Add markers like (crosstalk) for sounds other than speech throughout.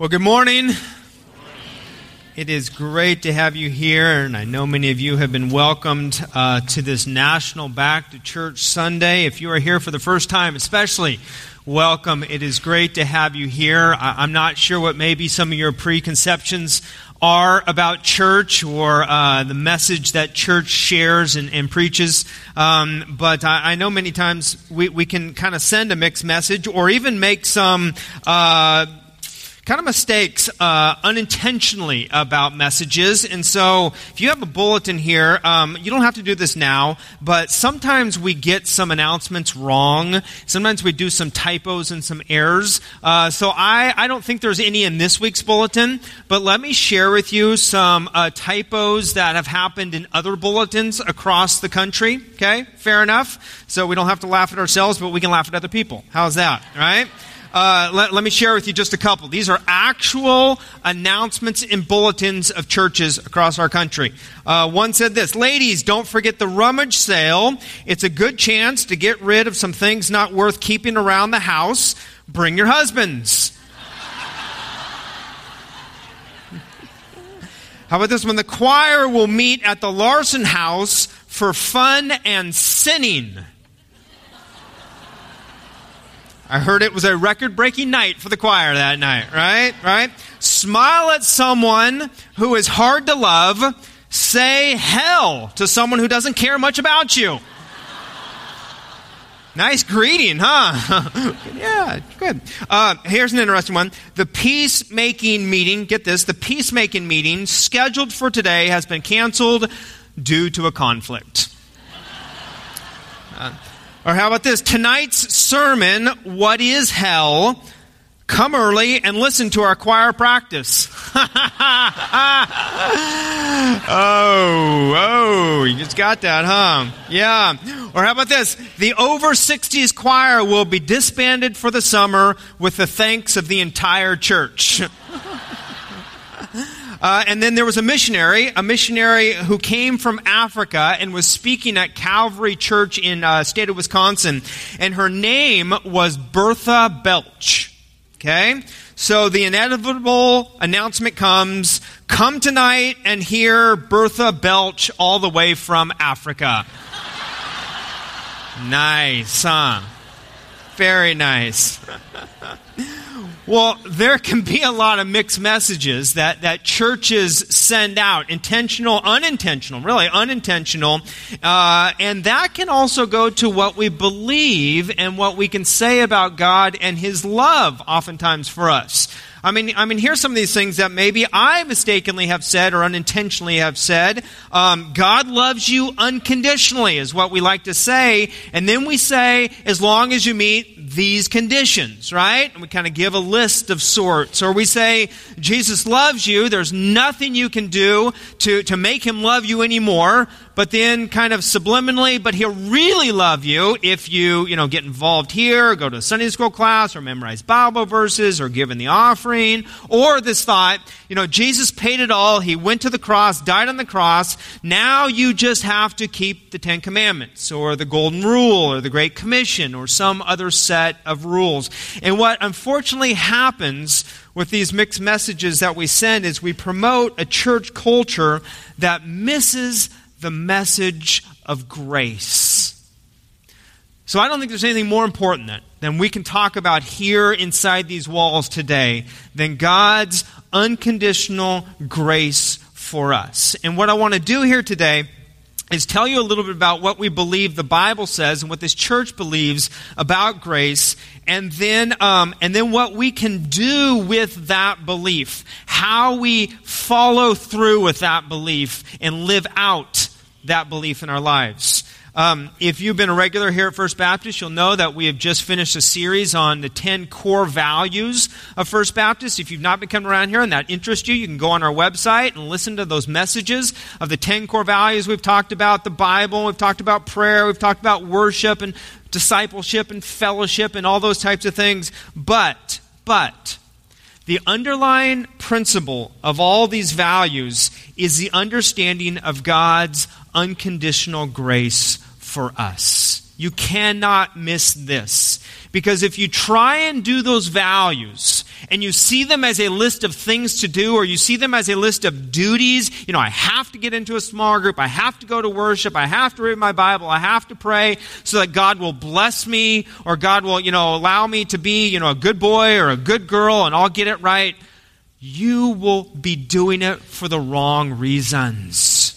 Well, good morning. It is great to have you here, and I know many of you have been welcomed uh, to this National Back to Church Sunday. If you are here for the first time, especially, welcome. It is great to have you here. I- am not sure what maybe some of your preconceptions are about church or uh, the message that church shares and, and preaches. Um, but I, I, know many times we, we can kind of send a mixed message or even make some. Uh, kind of mistakes uh, unintentionally about messages. And so, if you have a bulletin here, um, you don't have to do this now, but sometimes we get some announcements wrong. Sometimes we do some typos and some errors. Uh, so, I, I don't think there's any in this week's bulletin, but let me share with you some uh, typos that have happened in other bulletins across the country. Okay, fair enough. So, we don't have to laugh at ourselves, but we can laugh at other people. How's that? Right? Uh, let, let, me share with you just a couple. These are actual announcements in bulletins of churches across our country. Uh, one said this Ladies, don't forget the rummage sale. It's a good chance to get rid of some things not worth keeping around the house. Bring your husbands. How about this one? The choir will meet at the Larson house for fun and sinning. I heard it was a record breaking night for the choir that night, right? Right? Smile at someone who is hard to love. Say hell to someone who doesn't care much about you. Nice greeting, huh? (laughs) yeah, good. Uh, here's an interesting one. The peacemaking meeting, get this, the peacemaking meeting scheduled for today has been canceled due to a conflict. Uh, or how about this? Tonight's sermon, What is Hell? Come early and listen to our choir practice. (laughs) oh, oh, you just got that, huh? Yeah. Or how about this? The over 60s choir will be disbanded for the summer with the thanks of the entire church. (laughs) Uh, and then there was a missionary, a missionary who came from Africa and was speaking at Calvary Church in uh, state of Wisconsin, and her name was Bertha Belch. Okay, so the inevitable announcement comes: come tonight and hear Bertha Belch all the way from Africa. (laughs) nice, huh? Very nice. (laughs) Well, there can be a lot of mixed messages that, that churches send out, intentional, unintentional, really unintentional. Uh, and that can also go to what we believe and what we can say about God and His love, oftentimes for us. I mean, I mean, here's some of these things that maybe I mistakenly have said or unintentionally have said. Um, God loves you unconditionally, is what we like to say. And then we say, as long as you meet these conditions, right? And we kind of give a list of sorts. Or we say, Jesus loves you. There's nothing you can do to, to make him love you anymore but then kind of subliminally, but he'll really love you if you, you know, get involved here, go to a Sunday school class, or memorize Bible verses, or give in the offering, or this thought, you know, Jesus paid it all. He went to the cross, died on the cross. Now you just have to keep the Ten Commandments, or the Golden Rule, or the Great Commission, or some other set of rules. And what unfortunately happens with these mixed messages that we send is we promote a church culture that misses the message of grace. So I don't think there's anything more important than, than we can talk about here inside these walls today than God's unconditional grace for us. And what I want to do here today is tell you a little bit about what we believe the Bible says and what this church believes about grace, and then um, and then what we can do with that belief, how we follow through with that belief and live out that belief in our lives. Um, if you've been a regular here at First Baptist, you'll know that we have just finished a series on the 10 core values of First Baptist. If you've not been coming around here and that interests you, you can go on our website and listen to those messages of the 10 core values. We've talked about the Bible, we've talked about prayer, we've talked about worship and discipleship and fellowship and all those types of things. But, but, the underlying principle of all these values is the understanding of God's unconditional grace for us. You cannot miss this. Because if you try and do those values and you see them as a list of things to do or you see them as a list of duties, you know, I have to get into a small group, I have to go to worship, I have to read my Bible, I have to pray so that God will bless me or God will, you know, allow me to be, you know, a good boy or a good girl and I'll get it right, you will be doing it for the wrong reasons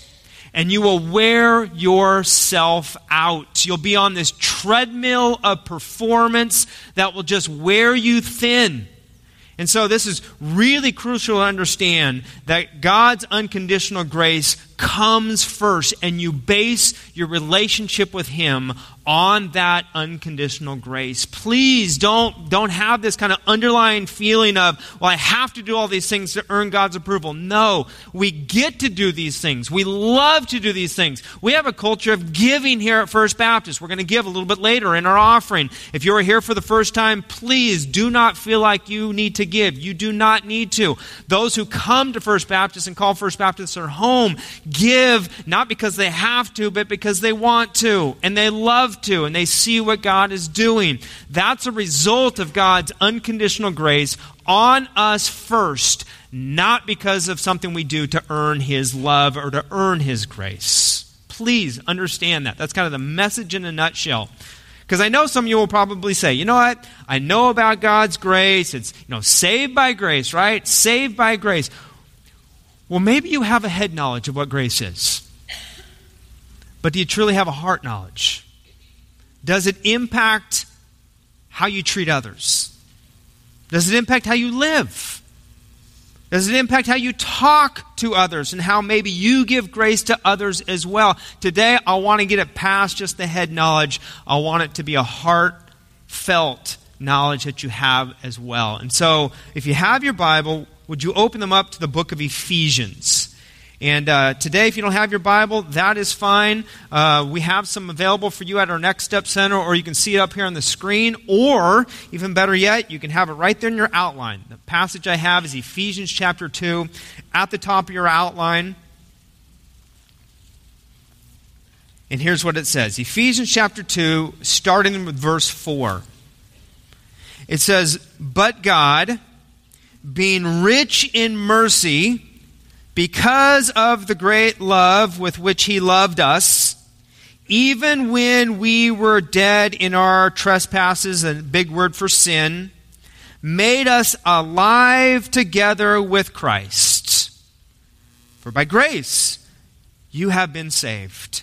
and you will wear yourself out. You'll be on this treadmill of performance that will just wear you thin. And so, this is really crucial to understand that God's unconditional grace comes first, and you base your relationship with Him on that unconditional grace. Please don't, don't have this kind of underlying feeling of, well, I have to do all these things to earn God's approval. No, we get to do these things. We love to do these things. We have a culture of giving here at First Baptist. We're going to give a little bit later in our offering. If you are here for the first time, please do not feel like you need to give. You do not need to. Those who come to First Baptist and call First Baptist their home give not because they have to, but because they want to and they love to and they see what God is doing. That's a result of God's unconditional grace on us first, not because of something we do to earn His love or to earn His grace. Please understand that. That's kind of the message in a nutshell. Because I know some of you will probably say, you know what? I know about God's grace. It's, you know, saved by grace, right? Saved by grace. Well, maybe you have a head knowledge of what grace is. But do you truly have a heart knowledge? Does it impact how you treat others? Does it impact how you live? Does it impact how you talk to others and how maybe you give grace to others as well? Today, I want to get it past just the head knowledge. I want it to be a heartfelt knowledge that you have as well. And so, if you have your Bible, would you open them up to the book of Ephesians? And uh, today, if you don't have your Bible, that is fine. Uh, we have some available for you at our Next Step Center, or you can see it up here on the screen. Or, even better yet, you can have it right there in your outline. The passage I have is Ephesians chapter 2 at the top of your outline. And here's what it says Ephesians chapter 2, starting with verse 4. It says, But God, being rich in mercy, because of the great love with which he loved us, even when we were dead in our trespasses, a big word for sin, made us alive together with Christ. For by grace you have been saved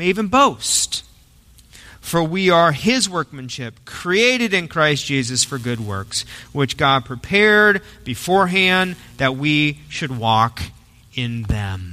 may even boast. For we are his workmanship, created in Christ Jesus for good works, which God prepared beforehand that we should walk in them.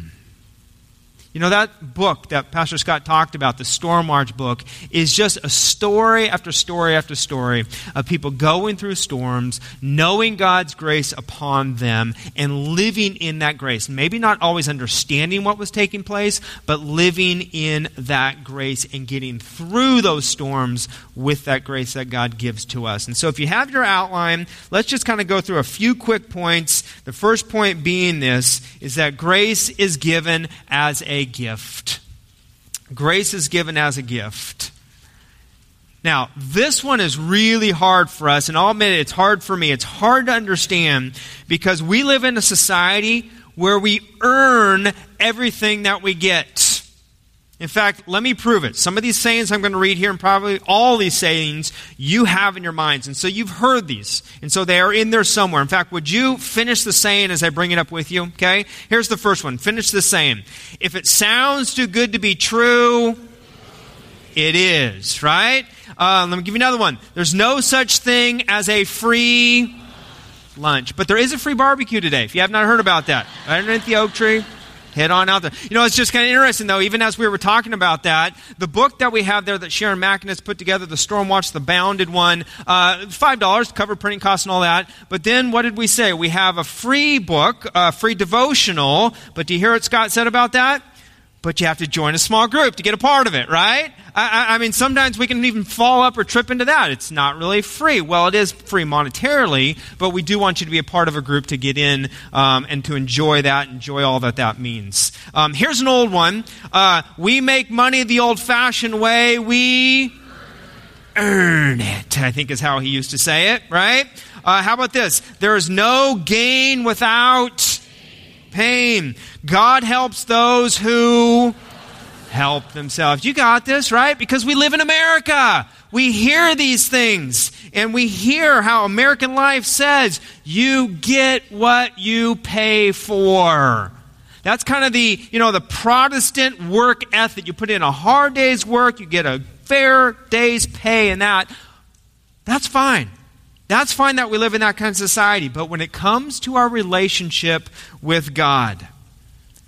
You know, that book that Pastor Scott talked about, the Stormwatch book, is just a story after story after story of people going through storms, knowing God's grace upon them, and living in that grace. Maybe not always understanding what was taking place, but living in that grace and getting through those storms with that grace that God gives to us. And so, if you have your outline, let's just kind of go through a few quick points. The first point being this is that grace is given as a gift. Grace is given as a gift. Now, this one is really hard for us, and I'll admit it, it's hard for me. It's hard to understand because we live in a society where we earn everything that we get. In fact, let me prove it. Some of these sayings I'm going to read here, and probably all these sayings you have in your minds. And so you've heard these. And so they are in there somewhere. In fact, would you finish the saying as I bring it up with you? Okay? Here's the first one. Finish the saying. If it sounds too good to be true, it is, right? Uh, let me give you another one. There's no such thing as a free lunch. But there is a free barbecue today, if you have not heard about that. Right underneath the oak tree. Head on out there. You know, it's just kind of interesting, though, even as we were talking about that, the book that we have there that Sharon Mackin has put together, the Stormwatch, the bounded one, uh, $5, cover printing costs and all that. But then what did we say? We have a free book, a free devotional. But do you hear what Scott said about that? But you have to join a small group to get a part of it, right? I, I, mean, sometimes we can even fall up or trip into that. It's not really free. Well, it is free monetarily, but we do want you to be a part of a group to get in um, and to enjoy that, enjoy all that that means. Um, here's an old one. Uh, we make money the old fashioned way. We earn it, I think is how he used to say it, right? Uh, how about this? There is no gain without pain. God helps those who help themselves. You got this, right? Because we live in America. We hear these things and we hear how American life says you get what you pay for. That's kind of the, you know, the Protestant work ethic. You put in a hard day's work, you get a fair day's pay and that. That's fine. That's fine that we live in that kind of society. But when it comes to our relationship with God,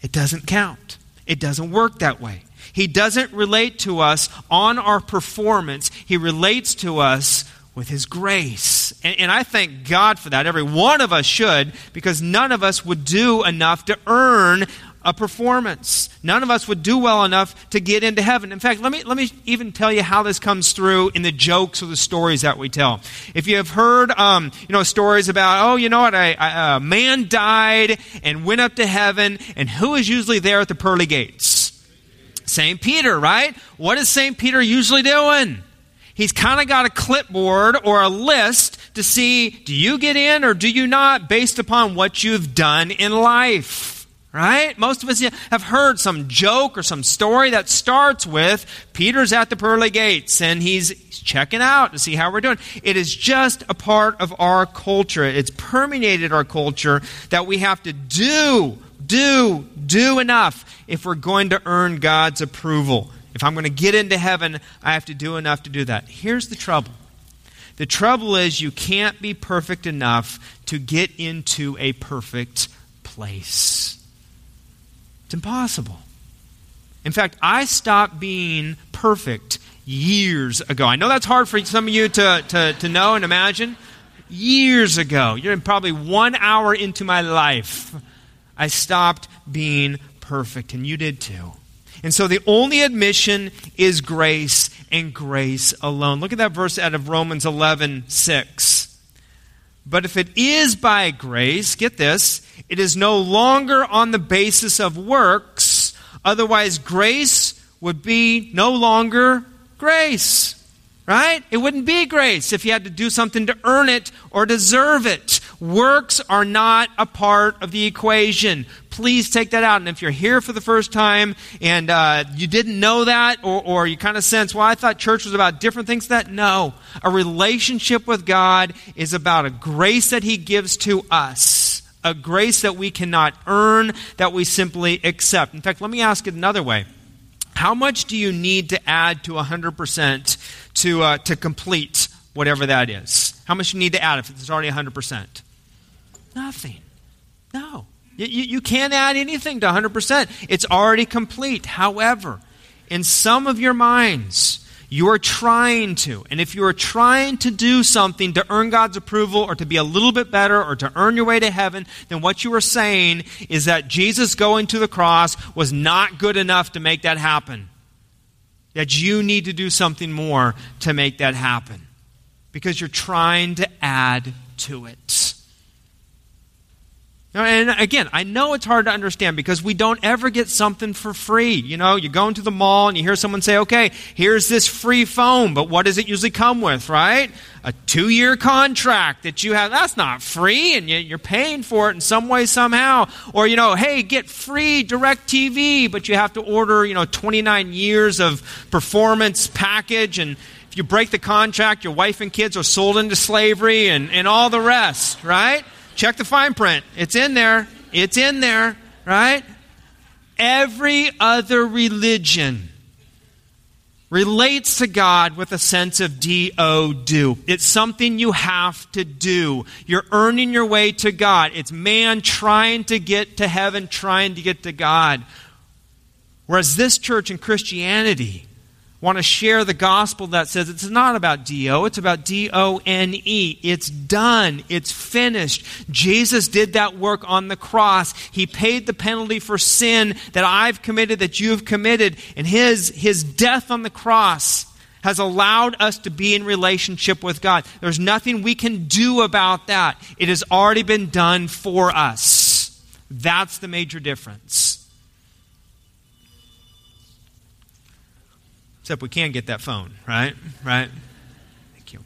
it doesn't count. It doesn't work that way. He doesn't relate to us on our performance, He relates to us with His grace. And, and, I thank God for that. Every one of us should, because none of us would do enough to earn a performance. None of us would do well enough to get into heaven. In fact, let me, let me even tell you how this comes through in the jokes or the stories that we tell. If you have heard, um, you know, stories about, oh, you know what, I, I, a man died and went up to heaven, and who is usually there at the pearly gates? St. Peter, right? What is St. Peter usually doing? He's kind of got a clipboard or a list to see do you get in or do you not based upon what you've done in life. Right? Most of us have heard some joke or some story that starts with Peter's at the pearly gates and he's checking out to see how we're doing. It is just a part of our culture. It's permeated our culture that we have to do, do, do enough if we're going to earn God's approval. If I'm going to get into heaven, I have to do enough to do that. Here's the trouble the trouble is you can't be perfect enough to get into a perfect place. It's impossible. In fact, I stopped being perfect years ago. I know that's hard for some of you to, to, to know and imagine. Years ago, you're probably one hour into my life, I stopped being perfect, and you did too. And so the only admission is grace and grace alone. Look at that verse out of Romans 11 6. But if it is by grace, get this, it is no longer on the basis of works. Otherwise, grace would be no longer grace. Right? It wouldn't be grace if you had to do something to earn it or deserve it. Works are not a part of the equation. Please take that out. And if you're here for the first time and uh, you didn't know that, or, or you kind of sense, well, I thought church was about different things, that no. A relationship with God is about a grace that He gives to us, a grace that we cannot earn, that we simply accept. In fact, let me ask it another way. How much do you need to add to 100% to, uh, to complete whatever that is? How much you need to add if it's already 100%? Nothing. No. You, you, you can't add anything to 100%. It's already complete. However, in some of your minds, you are trying to. And if you are trying to do something to earn God's approval or to be a little bit better or to earn your way to heaven, then what you are saying is that Jesus going to the cross was not good enough to make that happen. That you need to do something more to make that happen. Because you're trying to add to it. And again, I know it's hard to understand because we don't ever get something for free. You know, you go into the mall and you hear someone say, okay, here's this free phone, but what does it usually come with, right? A two year contract that you have. That's not free, and you're paying for it in some way, somehow. Or, you know, hey, get free DirecTV, but you have to order, you know, 29 years of performance package. And if you break the contract, your wife and kids are sold into slavery and, and all the rest, right? Check the fine print. It's in there. It's in there, right? Every other religion relates to God with a sense of do do. It's something you have to do. You're earning your way to God. It's man trying to get to heaven, trying to get to God. Whereas this church in Christianity want to share the gospel that says it's not about D-O, it's about D-O-N-E. It's done. It's finished. Jesus did that work on the cross. He paid the penalty for sin that I've committed, that you've committed. And his, his death on the cross has allowed us to be in relationship with God. There's nothing we can do about that. It has already been done for us. That's the major difference. Except we can't get that phone, right? Right? Thank you.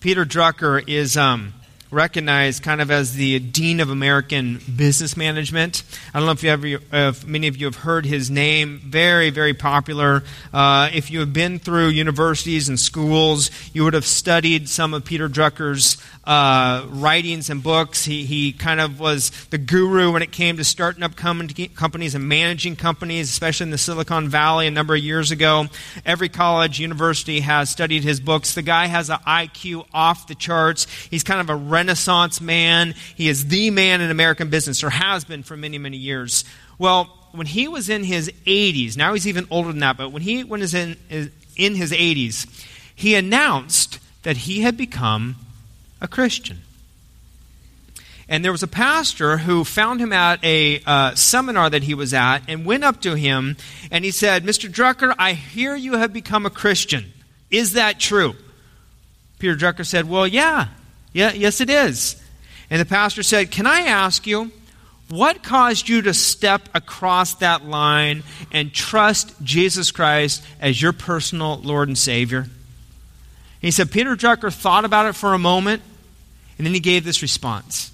Peter Drucker is um, recognized kind of as the dean of American business management. I don't know if, you ever, if many of you have heard his name. Very, very popular. Uh, if you have been through universities and schools, you would have studied some of Peter Drucker's uh, writings and books. He, he kind of was the guru when it came to starting up companies and managing companies, especially in the Silicon Valley a number of years ago. Every college, university has studied his books. The guy has an IQ off the charts. He's kind of a Renaissance man. He is the man in American business, or has been for many, many years. Well, when he was in his 80s, now he's even older than that, but when he was in, in his 80s, he announced that he had become a Christian. And there was a pastor who found him at a uh, seminar that he was at and went up to him and he said, Mr. Drucker, I hear you have become a Christian. Is that true? Peter Drucker said, Well, yeah. Yeah. Yes, it is. And the pastor said, Can I ask you, what caused you to step across that line and trust Jesus Christ as your personal Lord and Savior? he said, Peter Drucker thought about it for a moment and then he gave this response.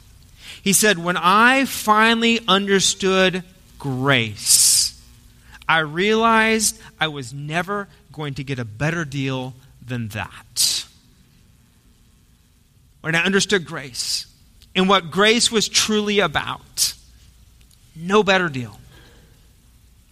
He said, When I finally understood grace, I realized I was never going to get a better deal than that. When I understood grace and what grace was truly about, no better deal.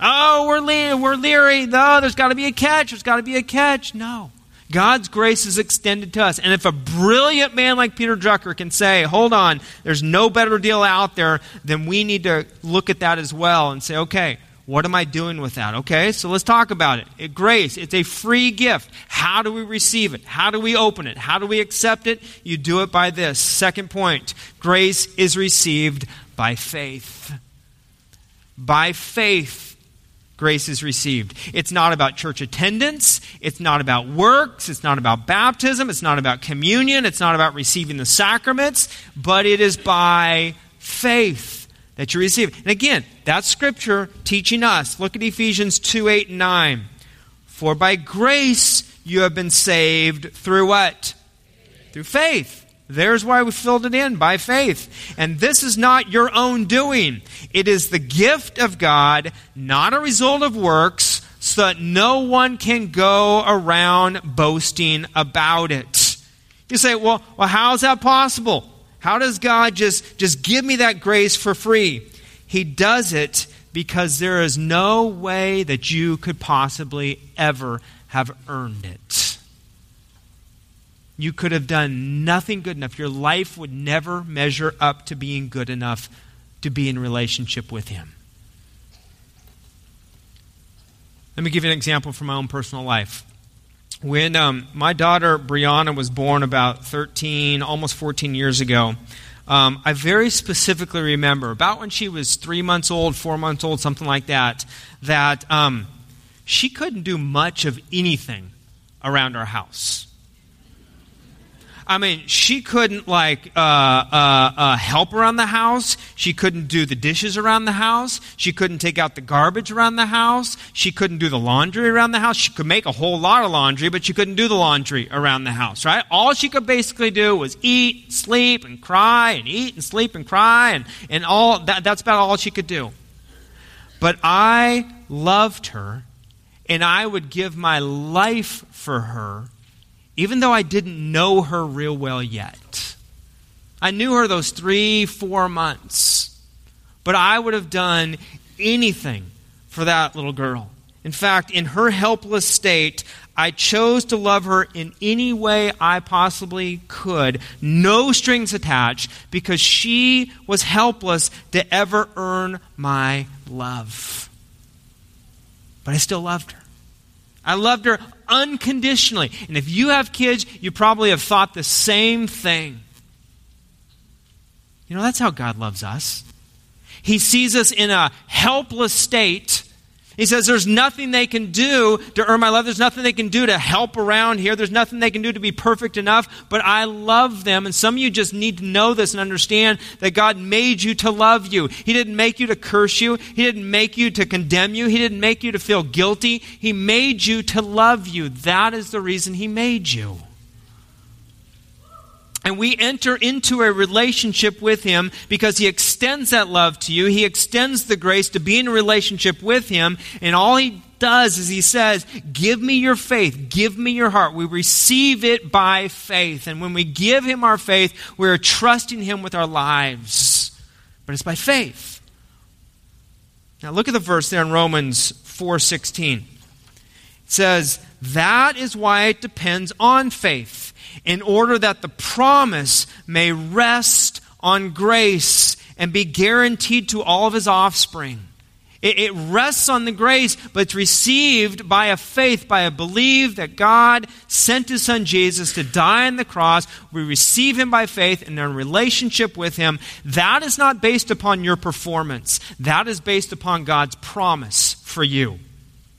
Oh, we're, le- we're leery. No, there's got to be a catch. There's got to be a catch. No. God's grace is extended to us. And if a brilliant man like Peter Drucker can say, hold on, there's no better deal out there, then we need to look at that as well and say, okay, what am I doing with that? Okay, so let's talk about it. it. Grace, it's a free gift. How do we receive it? How do we open it? How do we accept it? You do it by this. Second point grace is received by faith. By faith grace is received. It's not about church attendance. It's not about works. It's not about baptism. It's not about communion. It's not about receiving the sacraments, but it is by faith that you receive. And again, that's scripture teaching us. Look at Ephesians 2 8 and 9. For by grace you have been saved through what? Through faith. There's why we filled it in by faith. And this is not your own doing. It is the gift of God, not a result of works, so that no one can go around boasting about it. You say, well, well how is that possible? How does God just, just give me that grace for free? He does it because there is no way that you could possibly ever have earned it. You could have done nothing good enough. Your life would never measure up to being good enough to be in relationship with Him. Let me give you an example from my own personal life. When um, my daughter Brianna was born about 13, almost 14 years ago, um, I very specifically remember, about when she was three months old, four months old, something like that, that um, she couldn't do much of anything around our house. I mean, she couldn't like uh, uh, uh, help around the house. She couldn't do the dishes around the house. She couldn't take out the garbage around the house. She couldn't do the laundry around the house. She could make a whole lot of laundry, but she couldn't do the laundry around the house. Right? All she could basically do was eat, sleep, and cry, and eat and sleep and cry, and and all that. That's about all she could do. But I loved her, and I would give my life for her even though I didn't know her real well yet. I knew her those three, four months. But I would have done anything for that little girl. In fact, in her helpless state, I chose to love her in any way I possibly could, no strings attached, because she was helpless to ever earn my love. But I still loved her. I loved her unconditionally. And if you have kids, you probably have thought the same thing. You know, that's how God loves us. He sees us in a helpless state he says there's nothing they can do to earn my love. There's nothing they can do to help around here. There's nothing they can do to be perfect enough, but I love them. And some of you just need to know this and understand that God made you to love you. He didn't make you to curse you. He didn't make you to condemn you. He didn't make you to feel guilty. He made you to love you. That is the reason He made you. And we enter into a relationship with Him because He extends that love to you. He extends the grace to be in a relationship with Him. And all He does is He says, Give me your faith. Give me your heart. We receive it by faith. And when we give Him our faith, we're trusting Him with our lives. But it's by faith. Now look at the verse there in Romans 4:16. It says, "That is why it depends on faith." In order that the promise may rest on grace and be guaranteed to all of his offspring. It, it, rests on the grace, but it's received by a faith, by a belief that God sent his son Jesus to die on the cross. We receive him by faith and in relationship with him. That is not based upon your performance, that is based upon God's promise for you.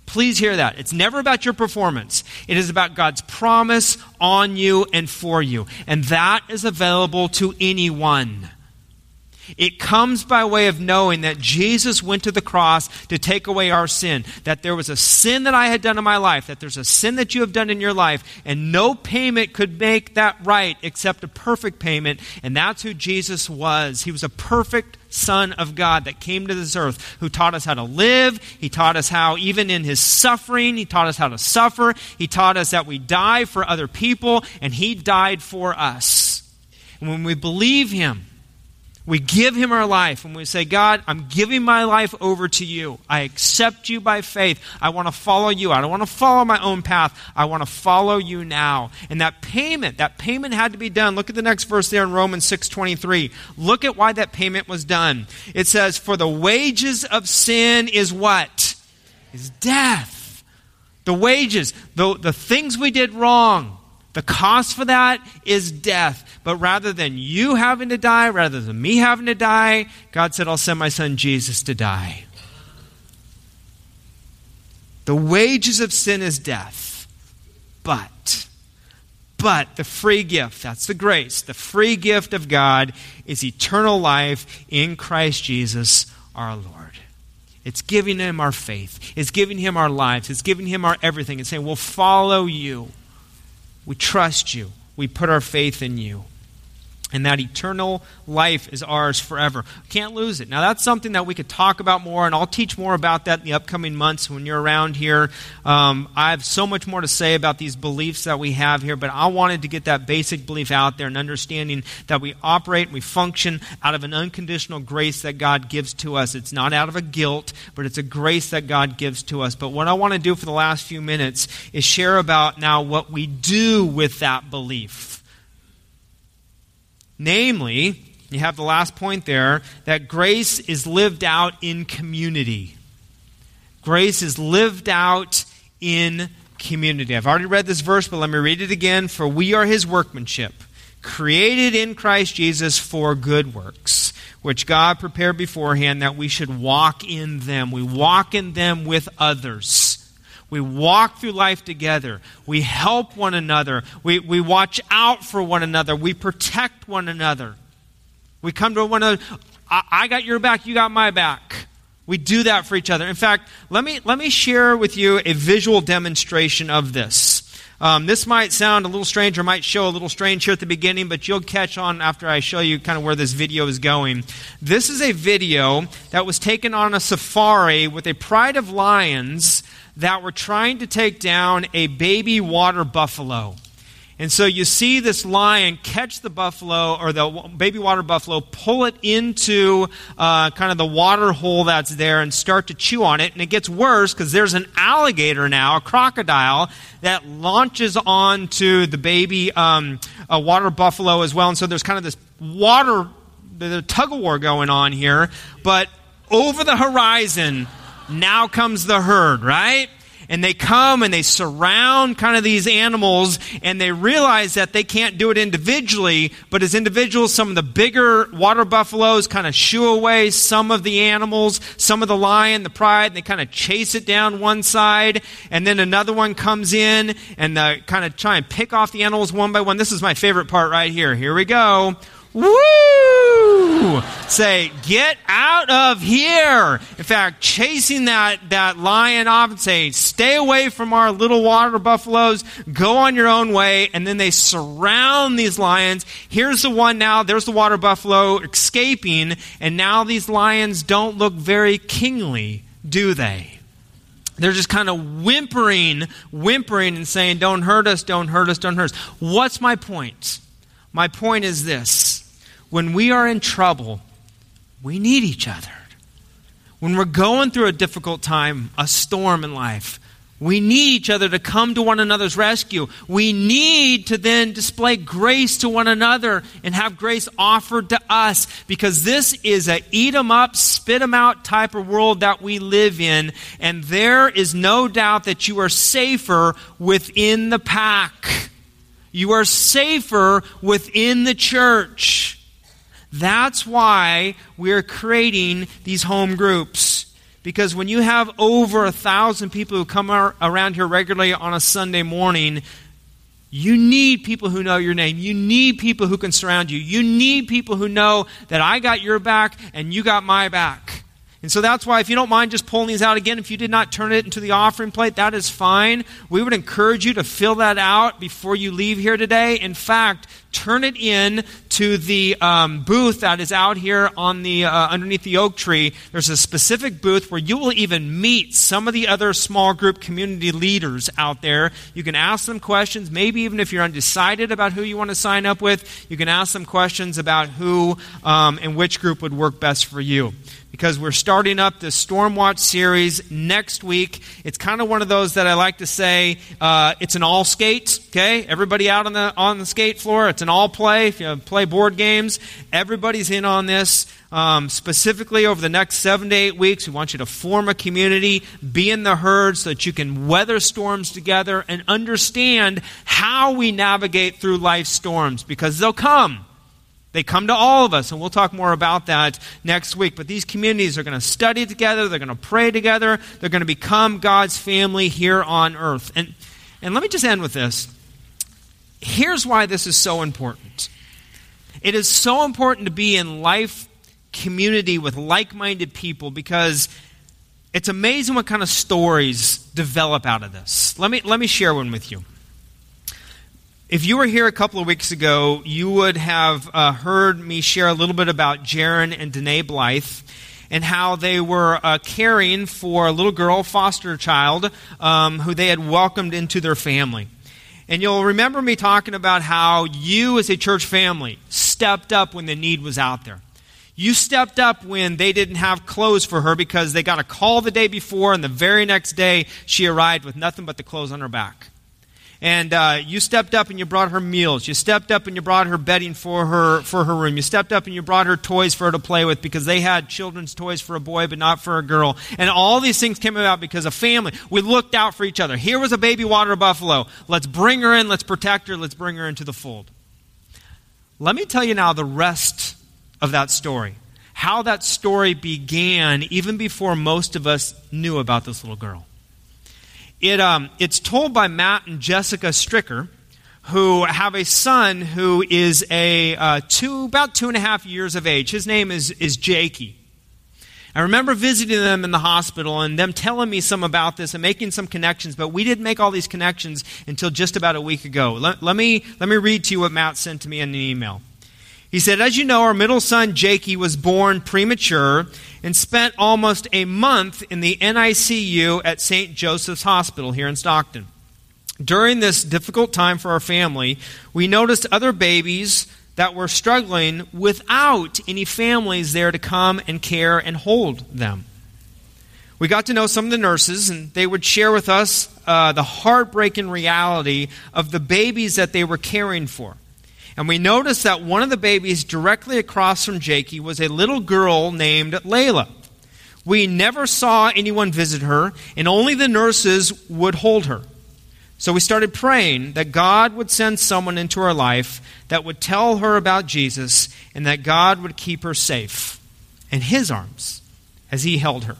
Please hear that. It's never about your performance. It is about God's promise on you and for you. And that is available to anyone. It comes by way of knowing that Jesus went to the cross to take away our sin, that there was a sin that I had done in my life, that there's a sin that you have done in your life, and no payment could make that right except a perfect payment, and that's who Jesus was. He was a perfect Son of God that came to this earth, who taught us how to live. He taught us how, even in his suffering, he taught us how to suffer. He taught us that we die for other people, and he died for us. And when we believe him, we give him our life and we say, God, I'm giving my life over to you. I accept you by faith. I want to follow you. I don't want to follow my own path. I want to follow you now. And that payment, that payment had to be done. Look at the next verse there in Romans 6:23. Look at why that payment was done. It says, "For the wages of sin is what? Is death." The wages, the, the things we did wrong, the cost for that is death. But rather than you having to die, rather than me having to die, God said, I'll send my son Jesus to die. The wages of sin is death. But, but the free gift, that's the grace, the free gift of God is eternal life in Christ Jesus our Lord. It's giving him our faith. It's giving him our lives. It's giving him our everything. It's saying, we'll follow you. We trust you. We put our faith in you. And that eternal life is ours forever. Can't lose it. Now, that's something that we could talk about more, and I'll teach more about that in the upcoming months when you're around here. Um, I have so much more to say about these beliefs that we have here, but I wanted to get that basic belief out there and understanding that we operate and we function out of an unconditional grace that God gives to us. It's not out of a guilt, but it's a grace that God gives to us. But what I want to do for the last few minutes is share about now what we do with that belief. Namely, you have the last point there that grace is lived out in community. Grace is lived out in community. I've already read this verse, but let me read it again. For we are his workmanship, created in Christ Jesus for good works, which God prepared beforehand that we should walk in them. We walk in them with others. We walk through life together. We help one another. We, we watch out for one another. We protect one another. We come to one another. I, I got your back, you got my back. We do that for each other. In fact, let me, let me share with you a visual demonstration of this. Um, this might sound a little strange or might show a little strange here at the beginning, but you'll catch on after I show you kind of where this video is going. This is a video that was taken on a safari with a pride of lions that were trying to take down a baby water buffalo. And so you see this lion catch the buffalo or the baby water buffalo, pull it into uh, kind of the water hole that's there and start to chew on it. And it gets worse because there's an alligator now, a crocodile, that launches onto the baby um, water buffalo as well. And so there's kind of this water, the tug of war going on here. But over the horizon, now comes the herd, right? and they come and they surround kind of these animals and they realize that they can't do it individually, but as individuals, some of the bigger water buffaloes kind of shoo away some of the animals, some of the lion, the pride, and they kind of chase it down one side, and then another one comes in and uh, kind of try and pick off the animals one by one. This is my favorite part right here. Here we go. Woo! Say, get out of here. In fact, chasing that, that lion off and say, stay away from our little water buffaloes, go on your own way. And then they surround these lions. Here's the one now, there's the water buffalo escaping. And now these lions don't look very kingly, do they? They're just kind of whimpering, whimpering and saying, Don't hurt us, don't hurt us, don't hurt us. What's my point? My point is this when we are in trouble, we need each other. When we're going through a difficult time, a storm in life, we need each other to come to one another's rescue. We need to then display grace to one another and have grace offered to us because this is a eat 'em up, spit 'em out type of world that we live in. And there is no doubt that you are safer within the pack. You are safer within the church. That's why we're creating these home groups. Because when you have over a thousand people who come around here regularly on a Sunday morning, you need people who know your name. You need people who can surround you. You need people who know that I got your back and you got my back. And so that's why, if you don't mind just pulling these out again, if you did not turn it into the offering plate, that is fine. We would encourage you to fill that out before you leave here today. In fact, turn it in to the um, booth that is out here on the uh, underneath the oak tree. There's a specific booth where you will even meet some of the other small group community leaders out there. You can ask them questions. Maybe even if you're undecided about who you want to sign up with, you can ask them questions about who um, and which group would work best for you because we're starting up the Stormwatch series next week. It's kind of one of those that I like to say uh, it's an all skate. Okay, everybody out on the on the skate floor. It's an all play. If you play board games, everybody's in on this. Um, specifically, over the next seven to eight weeks, we want you to form a community, be in the herd, so that you can weather storms together and understand how we navigate through life's storms because they'll come. They come to all of us, and we'll talk more about that next week. But these communities are going to study together, they're going to pray together, they're going to become God's family here on earth. And, and let me just end with this. Here's why this is so important it is so important to be in life community with like minded people because it's amazing what kind of stories develop out of this. Let me, let me share one with you. If you were here a couple of weeks ago, you would have uh, heard me share a little bit about Jaron and Danae Blythe and how they were uh, caring for a little girl, foster child, um, who they had welcomed into their family. And you'll remember me talking about how you, as a church family, stepped up when the need was out there. You stepped up when they didn't have clothes for her because they got a call the day before, and the very next day she arrived with nothing but the clothes on her back and uh, you stepped up and you brought her meals. You stepped up and you brought her bedding for her for her room. You stepped up and you brought her toys for her to play with because they had children's toys for a boy but not for a girl. And all these things came about because a family. We looked out for each other. Here was a baby water buffalo. Let's bring her in. Let's protect her. Let's bring her into the fold. Let me tell you now the rest of that story. How that story began even before most of us knew about this little girl. It, um, it's told by Matt and Jessica Stricker, who have a son who is a uh, two, about two and a half years of age. His name is, is Jakey. I remember visiting them in the hospital and them telling me some about this and making some connections, but we didn't make all these connections until just about a week ago. Let, let, me, let me read to you what Matt sent to me in an email. He said, As you know, our middle son, Jakey, was born premature and spent almost a month in the NICU at St. Joseph's Hospital here in Stockton. During this difficult time for our family, we noticed other babies that were struggling without any families there to come and care and hold them. We got to know some of the nurses, and they would share with us uh, the heartbreaking reality of the babies that they were caring for. And we noticed that one of the babies directly across from Jakey was a little girl named Layla. We never saw anyone visit her, and only the nurses would hold her. So we started praying that God would send someone into her life that would tell her about Jesus and that God would keep her safe in his arms as he held her.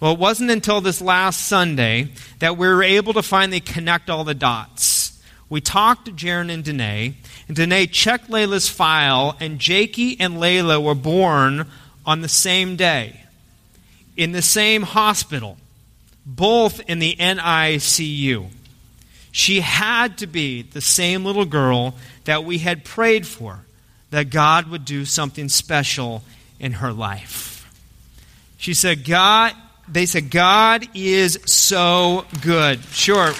Well, it wasn't until this last Sunday that we were able to finally connect all the dots. We talked to Jaron and Danae, and Danae checked Layla's file, and Jakey and Layla were born on the same day in the same hospital both in the NICU. She had to be the same little girl that we had prayed for, that God would do something special in her life. She said, God, they said, God is so good. Sure.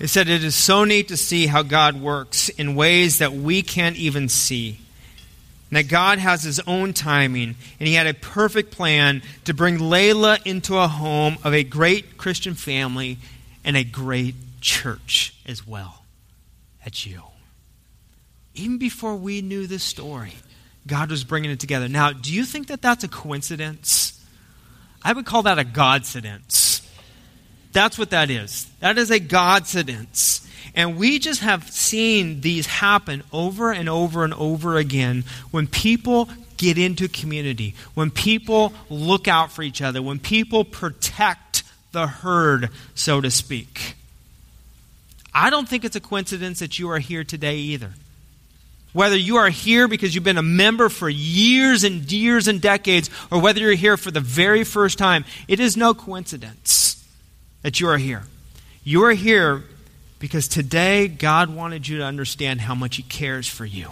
It said, It is so neat to see how God works in ways that we can't even see. And that God has His own timing, and He had a perfect plan to bring Layla into a home of a great Christian family and a great church as well. That's you. Even before we knew this story, God was bringing it together. Now, do you think that that's a coincidence? I would call that a godcidence. That's what that is. That is a godcidence. And we just have seen these happen over and over and over again when people get into community, when people look out for each other, when people protect the herd, so to speak. I don't think it's a coincidence that you are here today either. Whether you are here because you've been a member for years and years and decades, or whether you're here for the very first time, it is no coincidence that you are here. You are here because today God wanted you to understand how much He cares for you,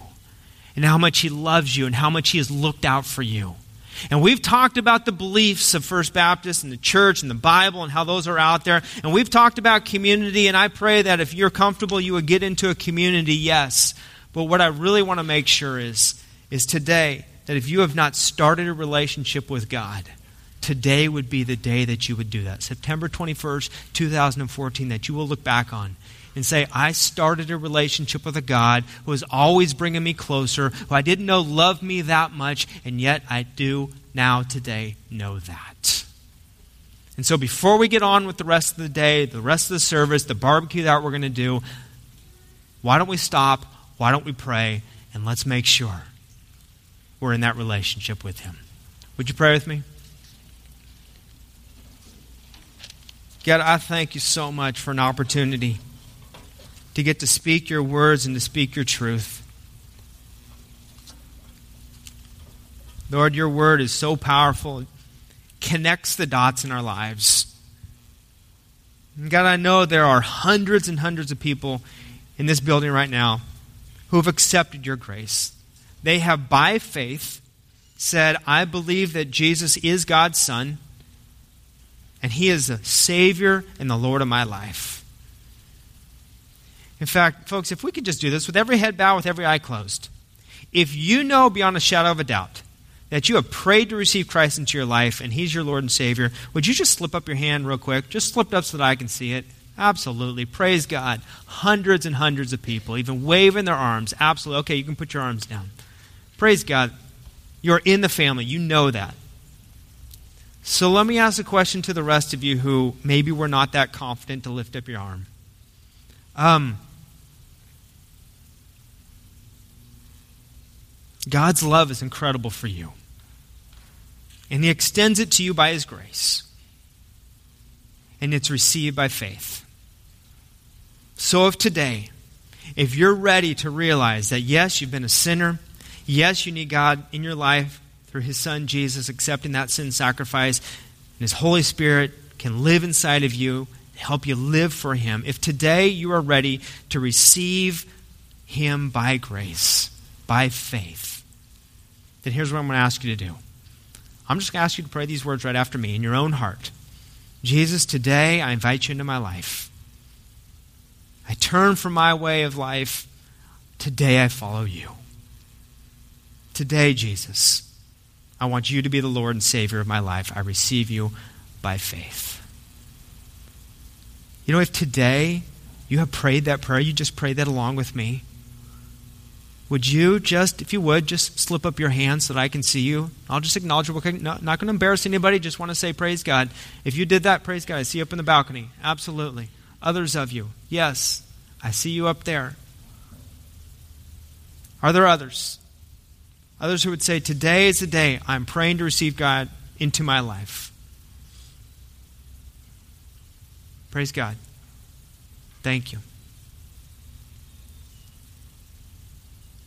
and how much He loves you, and how much He has looked out for you. And we've talked about the beliefs of First Baptist and the church and the Bible and how those are out there. And we've talked about community, and I pray that if you're comfortable, you would get into a community, yes. But what I really want to make sure is, is today that if you have not started a relationship with God, today would be the day that you would do that. September 21st, 2014, that you will look back on and say, I started a relationship with a God who was always bringing me closer, who I didn't know loved me that much, and yet I do now today know that. And so before we get on with the rest of the day, the rest of the service, the barbecue that we're going to do, why don't we stop? Why don't we pray? And let's make sure we're in that relationship with Him. Would you pray with me? God, I thank you so much for an opportunity to get to speak your words and to speak your truth. Lord, your word is so powerful, it connects the dots in our lives. And God, I know there are hundreds and hundreds of people in this building right now who have accepted your grace. They have, by faith, said, I believe that Jesus is God's Son and He is the Savior and the Lord of my life. In fact, folks, if we could just do this with every head bowed, with every eye closed, if you know beyond a shadow of a doubt that you have prayed to receive Christ into your life and He's your Lord and Savior, would you just slip up your hand real quick? Just slip up so that I can see it. Absolutely. Praise God. Hundreds and hundreds of people, even waving their arms. Absolutely. Okay, you can put your arms down. Praise God. You're in the family. You know that. So let me ask a question to the rest of you who maybe were not that confident to lift up your arm. Um, God's love is incredible for you. And He extends it to you by His grace. And it's received by faith. So if today, if you're ready to realize that yes, you've been a sinner, yes, you need God in your life, through his son Jesus, accepting that sin sacrifice, and his Holy Spirit can live inside of you, help you live for him. If today you are ready to receive him by grace, by faith, then here's what I'm going to ask you to do. I'm just going to ask you to pray these words right after me in your own heart. Jesus, today I invite you into my life. I turn from my way of life. Today I follow you. Today, Jesus, I want you to be the Lord and Savior of my life. I receive you by faith. You know, if today you have prayed that prayer, you just prayed that along with me. Would you just, if you would, just slip up your hand so that I can see you? I'll just acknowledge you. Not, not going to embarrass anybody. Just want to say, Praise God. If you did that, praise God. I see you up in the balcony. Absolutely. Others of you, yes, I see you up there. Are there others? Others who would say, Today is the day I'm praying to receive God into my life. Praise God. Thank you.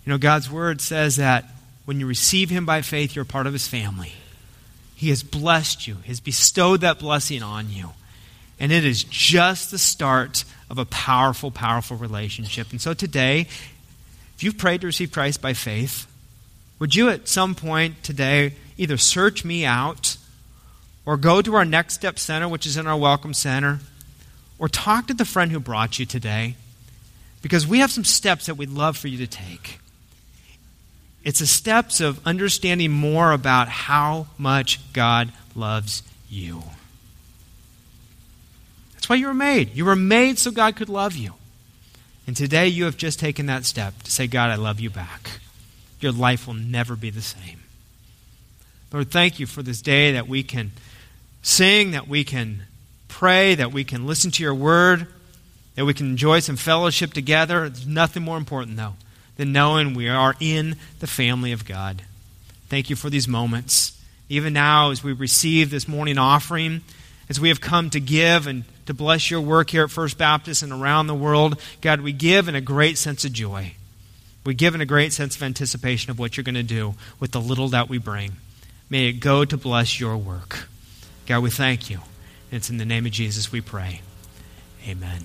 You know, God's word says that when you receive Him by faith, you're part of His family. He has blessed you, He has bestowed that blessing on you. And it is just the start of a powerful, powerful relationship. And so today, if you've prayed to receive Christ by faith, would you at some point today either search me out or go to our Next Step Center, which is in our Welcome Center, or talk to the friend who brought you today? Because we have some steps that we'd love for you to take. It's the steps of understanding more about how much God loves you. Why you were made. You were made so God could love you. And today you have just taken that step to say, God, I love you back. Your life will never be the same. Lord, thank you for this day that we can sing, that we can pray, that we can listen to your word, that we can enjoy some fellowship together. There's nothing more important, though, than knowing we are in the family of God. Thank you for these moments. Even now, as we receive this morning offering, as we have come to give and to bless your work here at First Baptist and around the world, God, we give in a great sense of joy. We give in a great sense of anticipation of what you're going to do with the little that we bring. May it go to bless your work. God, we thank you. It's in the name of Jesus we pray. Amen.